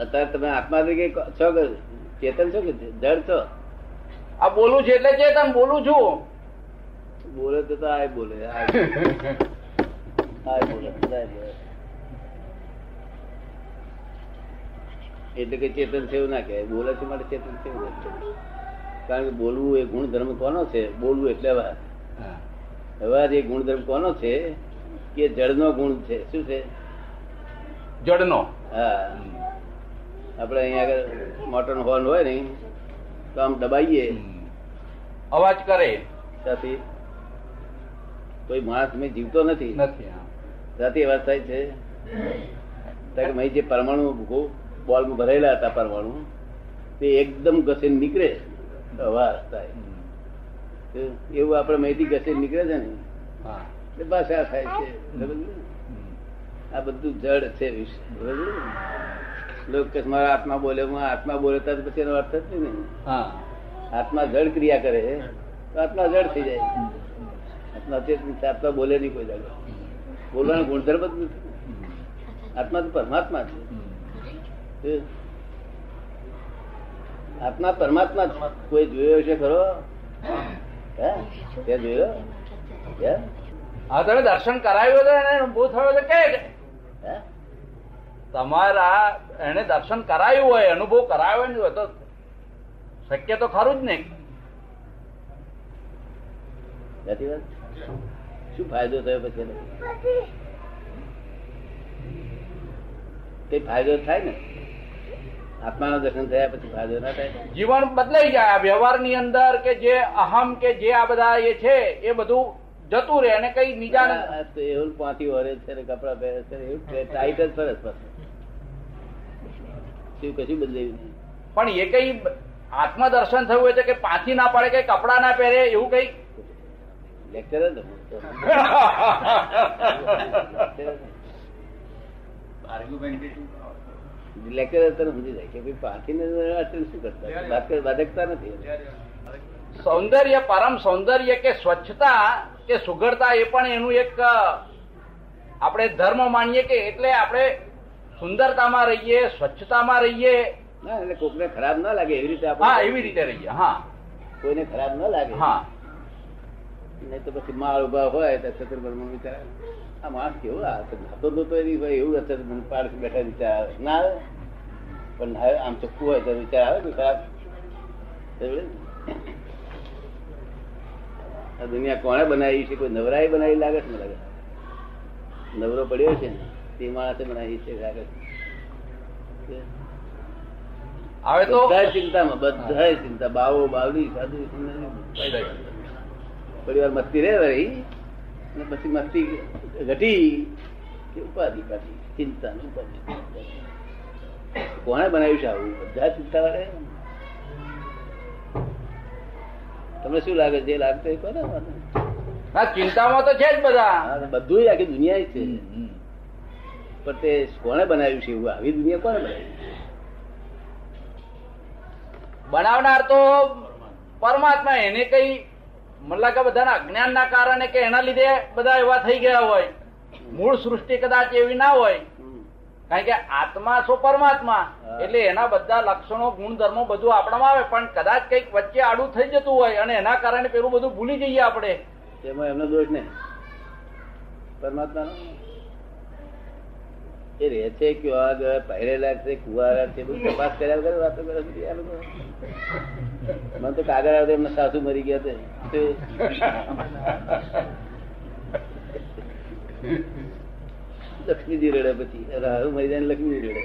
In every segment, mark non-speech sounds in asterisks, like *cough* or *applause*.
અત્યારે તમે આત્મા તરીકે છો કે ચેતન છો કે જડ છો? આ બોલું છે એટલે ચેતન બોલું છું. બોલે તો તો આ બોલે આ બોલે. *laughs* એટલે કે ચેતન છે એવું ના કહેવાય. બોલે છે માટે ચેતન છે એવું કારણ કે બોલવું એ ગુણધર્મ કોનો છે? બોલવું એટલે અવાજ અવાજ એ ગુણધર્મ કોનો છે? કે જળનો ગુણ છે. શું છે? જડનો. હા. આપણે અહીંયા આગળ મોટર હોર્ન હોય ને તો આમ દબાઈએ. અવાજ કરે. ત્યાંથી કોઈ માણસ મેં જીવતો નથી. ત્યાંથી અવાજ થાય છે. ત્યારે મેં જે પરમાણુ બોલમાં ભરેલા હતા પરમાણુ તે એકદમ ઘસીને નીકળે અવાજ થાય. એવું આપણે મેથી ઘસીને નીકળે છે ને હા. બસ ભાષા થાય છે. આ બધું જડ છે વિશે? લોકો મારા આત્મા બોલે હું આત્મા બોલે તો પછી એનો અર્થ જ નહીં હા. આત્મા જડ ક્રિયા કરે તો આત્મા જડ થઈ જાય. આત્મા આત્મા બોલે નહીં કોઈ જાગે બોલવાનો ગુણધર્મ જ નથી. આત્મા તો પરમાત્મા છે. આત્મા પરમાત્મા છે કોઈ જોયો છે ખરો? હે? તે જોયો? હા તમે દર્શન કરાવ્યું હતું એને બહુ થયો હતો કે હે? તમારા એને દર્શન કરાયું હોય અનુભવ કરાયો નહીં હોય તો શક્ય તો ખરું જ ને શું ફાયદો થયો પછી? કઈ ફાયદો થાય ને? આત્માના દર્શન થયા પછી ફાયદો ના થાય? જીવન બદલાઈ જાય. આ વ્યવહારની અંદર કે જે અહમ કે જે આ બધા એ છે એ બધું જતું રહે અને કઈ બીજા એવું પાંચી વરે છે કપડા પહેરે છે એવું ટાઈટ જ ફરસ પાછું શું કશું બદલાયું નહીં. પણ એ કઈ આત્મદર્શન થયું હોય છે કે પાછી ના પડે કે કપડા ના પહેરે એવું કઈ? લેક્ચર જ લેક્ચર જ સમજી જાય કે ભાઈ પાંથીને અડચણ શું કરતા? બાધકતા નથી સૌંદર્ય પરમ સૌંદર્ય કે સ્વચ્છતા કે સુઘડતા એ પણ એનું એક આપણે ધર્મ માનીએ કે એટલે આપણે સુંદરતામાં રહીએ સ્વચ્છતામાં રહીએ. ના એટલે કોકને ખરાબ ના લાગે એવી રીતે હા એવી રીતે રહીએ હા. કોઈને ખરાબ ના લાગે. હા. નહીં તો પછી માળ ઊભા હોય તો ચતુર્ભરમાં વિચાર. આ માણસ કેવું આ તો નાતો ધોતો એની હોય એવું મને પાડે બેઠા વિચાર આવે ના આવે. પણ ના- આમ ચોખ્ખું હોય તો વિચાર આવે કે ખરાબ. આ દુનિયા કોણે બનાવી છે? કોઈ નવરાય બનાવી લાગે છે? ને લાગે. નવરો પડ્યો છે ને? તે માણસે બનાવી છે. લાગે હવે તો બધા ચિંતામાં બધા ચિંતા બાવો બાવડી સાધુ થોડી મસ્તી રે વળી. અને પછી મસ્તી ઘટી. કે ઉપાધિ પાછી ચિંતા ને ઉપાધિ. કોણે બનાવ્યું છે આવું? બધા ચિંતા વાળે તમને શું લાગે? જે લાગતું એ કહો ને ચિંતામાં તો છે જ બધા. બધું આખી દુનિયા છે. પણ તે કોણે બનાવ્યું છે એવું આવી દુનિયા કોણે બનાવી બનાવનાર તો પરમાત્મા એને કઈ મને કે બધાના અજ્ઞાન ના કારણે કે એના લીધે બધા એવા થઈ ગયા હોય. મૂળ સૃષ્ટિ કદાચ એવી ના હોય. કારણ કે આત્મા છો પરમાત્મા. એટલે એના બધા લક્ષણો ગુણધર્મો બધું આપણામાં આવે. પણ કદાચ કંઈક વચ્ચે આડું થઈ જતું હોય અને એના કારણે પેલું બધું ભૂલી જઈએ આપણે. તેમાં એમનો દોષ નહીં. પરમાત્મા એ રહે છે, કયો આગળ પહેરેલા છે, કુવારા છે, બધું તપાસ કર્યા વગર વાતો કરે છે મને તો કાગળ આવે એમના સાસુ મરી ગયા તે લક્ષ્મીજી રડે પછી. રાહુ મરી જાય લક્ષ્મીજી રડે.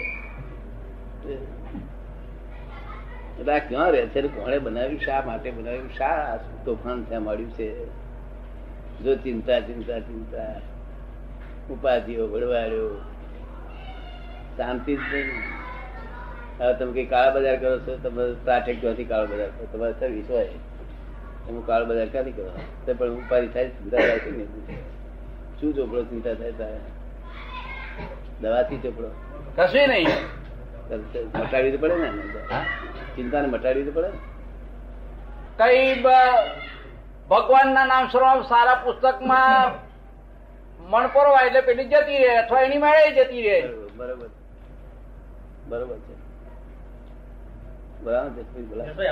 એટલે આ ક્યાં રહે છે? કોણે બનાવ્યું? શા માટે બનાવ્યું? શા તોફાન ત્યાં મળ્યું છે? જો ચિંતા ચિંતા ચિંતા. ઉપાધિઓ વડવાડ્યો શાંતિ જ નહીં. હવે તમે કઈ કાળા બજાર કરો છો તમે પ્રાઠેક ક્યાંથી કાળો બજાર કરો. તમારે સર્વિસ હોય તમે કાળો બજાર ક્યાંથી કરો? તો પણ ઉપાધિ થાય ચિંતા થાય છે ને શું ચોપડો ચિંતા થાય તારે? દવાથી ચોપડો કશું નહીં. મટાડવી તો પડે ને. ચિંતા ચિંતાને મટાડવી તો પડે ને. કઈ ભગવાનના નામ સર્વ સારા પુસ્તકમાં મણ પરવા એટલે પેલી જતી રહે અથવા એની મેળે જતી રહે. બરોબર. બરોબર છે. બરાબર છે કોઈ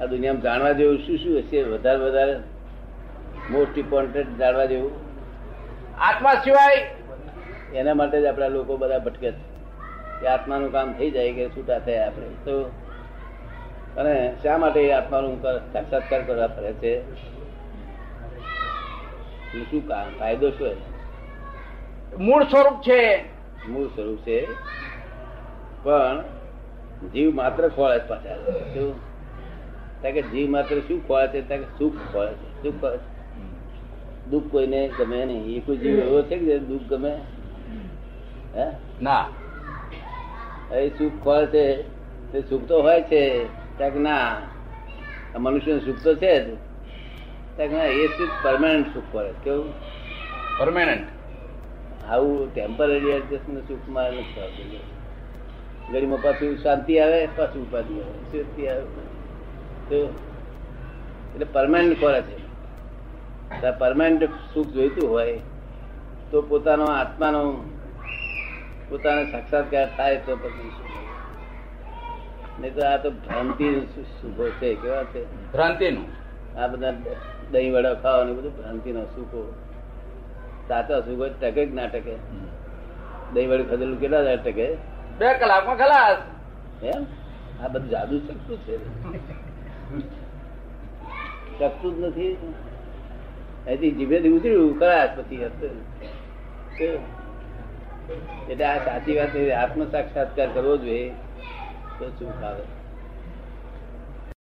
આ દુનિયામાં જાણવા જેવું શું શું હશે? વધારે વધારે. મોસ્ટ ઇમ્પોર્ટન્ટ જાણવા જેવું. આત્મા સિવાય એના માટે જ આપણા લોકો બધા ભટકે છે. કે આત્માનું કામ થઈ જાય કે છૂટા થયા આપણે. તો અને શા માટે આત્માનું સાક્ષાત્કાર કરવા ફરે છે? શું કામ? ફાયદો શું? મૂળ સ્વરૂપ છે. મૂળ સ્વરૂપ છે. પણ જીવ માત્ર ખોળે છે પાછા કે જીવ માત્ર શું ખોળે છે? કે સુખ ખોળે છે. સુખ ખોળે છે? દુઃખ કોઈને ગમે નહીં. એ કોઈ જીવ એવો છે કે દુઃખ ગમે? હે? ના. એ સુખ ખોળે છે. તે સુખ તો હોય છે. ત્યાં કે ના. આ મનુષ્યનું સુખ તો છે જ. ત્યાં કે ના એ સુખ પરમાનન્ટ સુખ ખોળે કેવું? પરમેનન્ટ આવું ટેમ્પરરી એડજસ્ટમેન્ટ સુખમાં નથી થતું. ગરીમાં પાછું શાંતિ આવે પાછું ઉપાધિ આવે. શાંતિ આવે. તો એટલે પરમાનન્ટ ખોરા છે. પરમાનન્ટ સુખ જોઈતું હોય તો પોતાનો આત્માનો પોતાનો સાક્ષાત્કાર થાય તો પછી સુખ નહીં તો આ તો ભ્રાંતિ સુખો છે. કેવા છે? ભ્રાંતિનું. આ બધા દહીં વડા ખાવાનું બધું ભ્રાંતિનો સુખો. સાચા સુખો ટકે જ ના ટકે? દહીં વડે ખાધેલું કેટલા હજાર ટકે? બે કલાકમાં ખલાસ. એમ? આ બધું જાદુ શકતું છે. શકતું જ નથી. અહીંથી જીભેથી ઉતર્યું ખરાશ પછી. એટલે આ સાચી વાત આત્મ સાક્ષાત્કાર કરવો જોઈએ તો સુખ આવે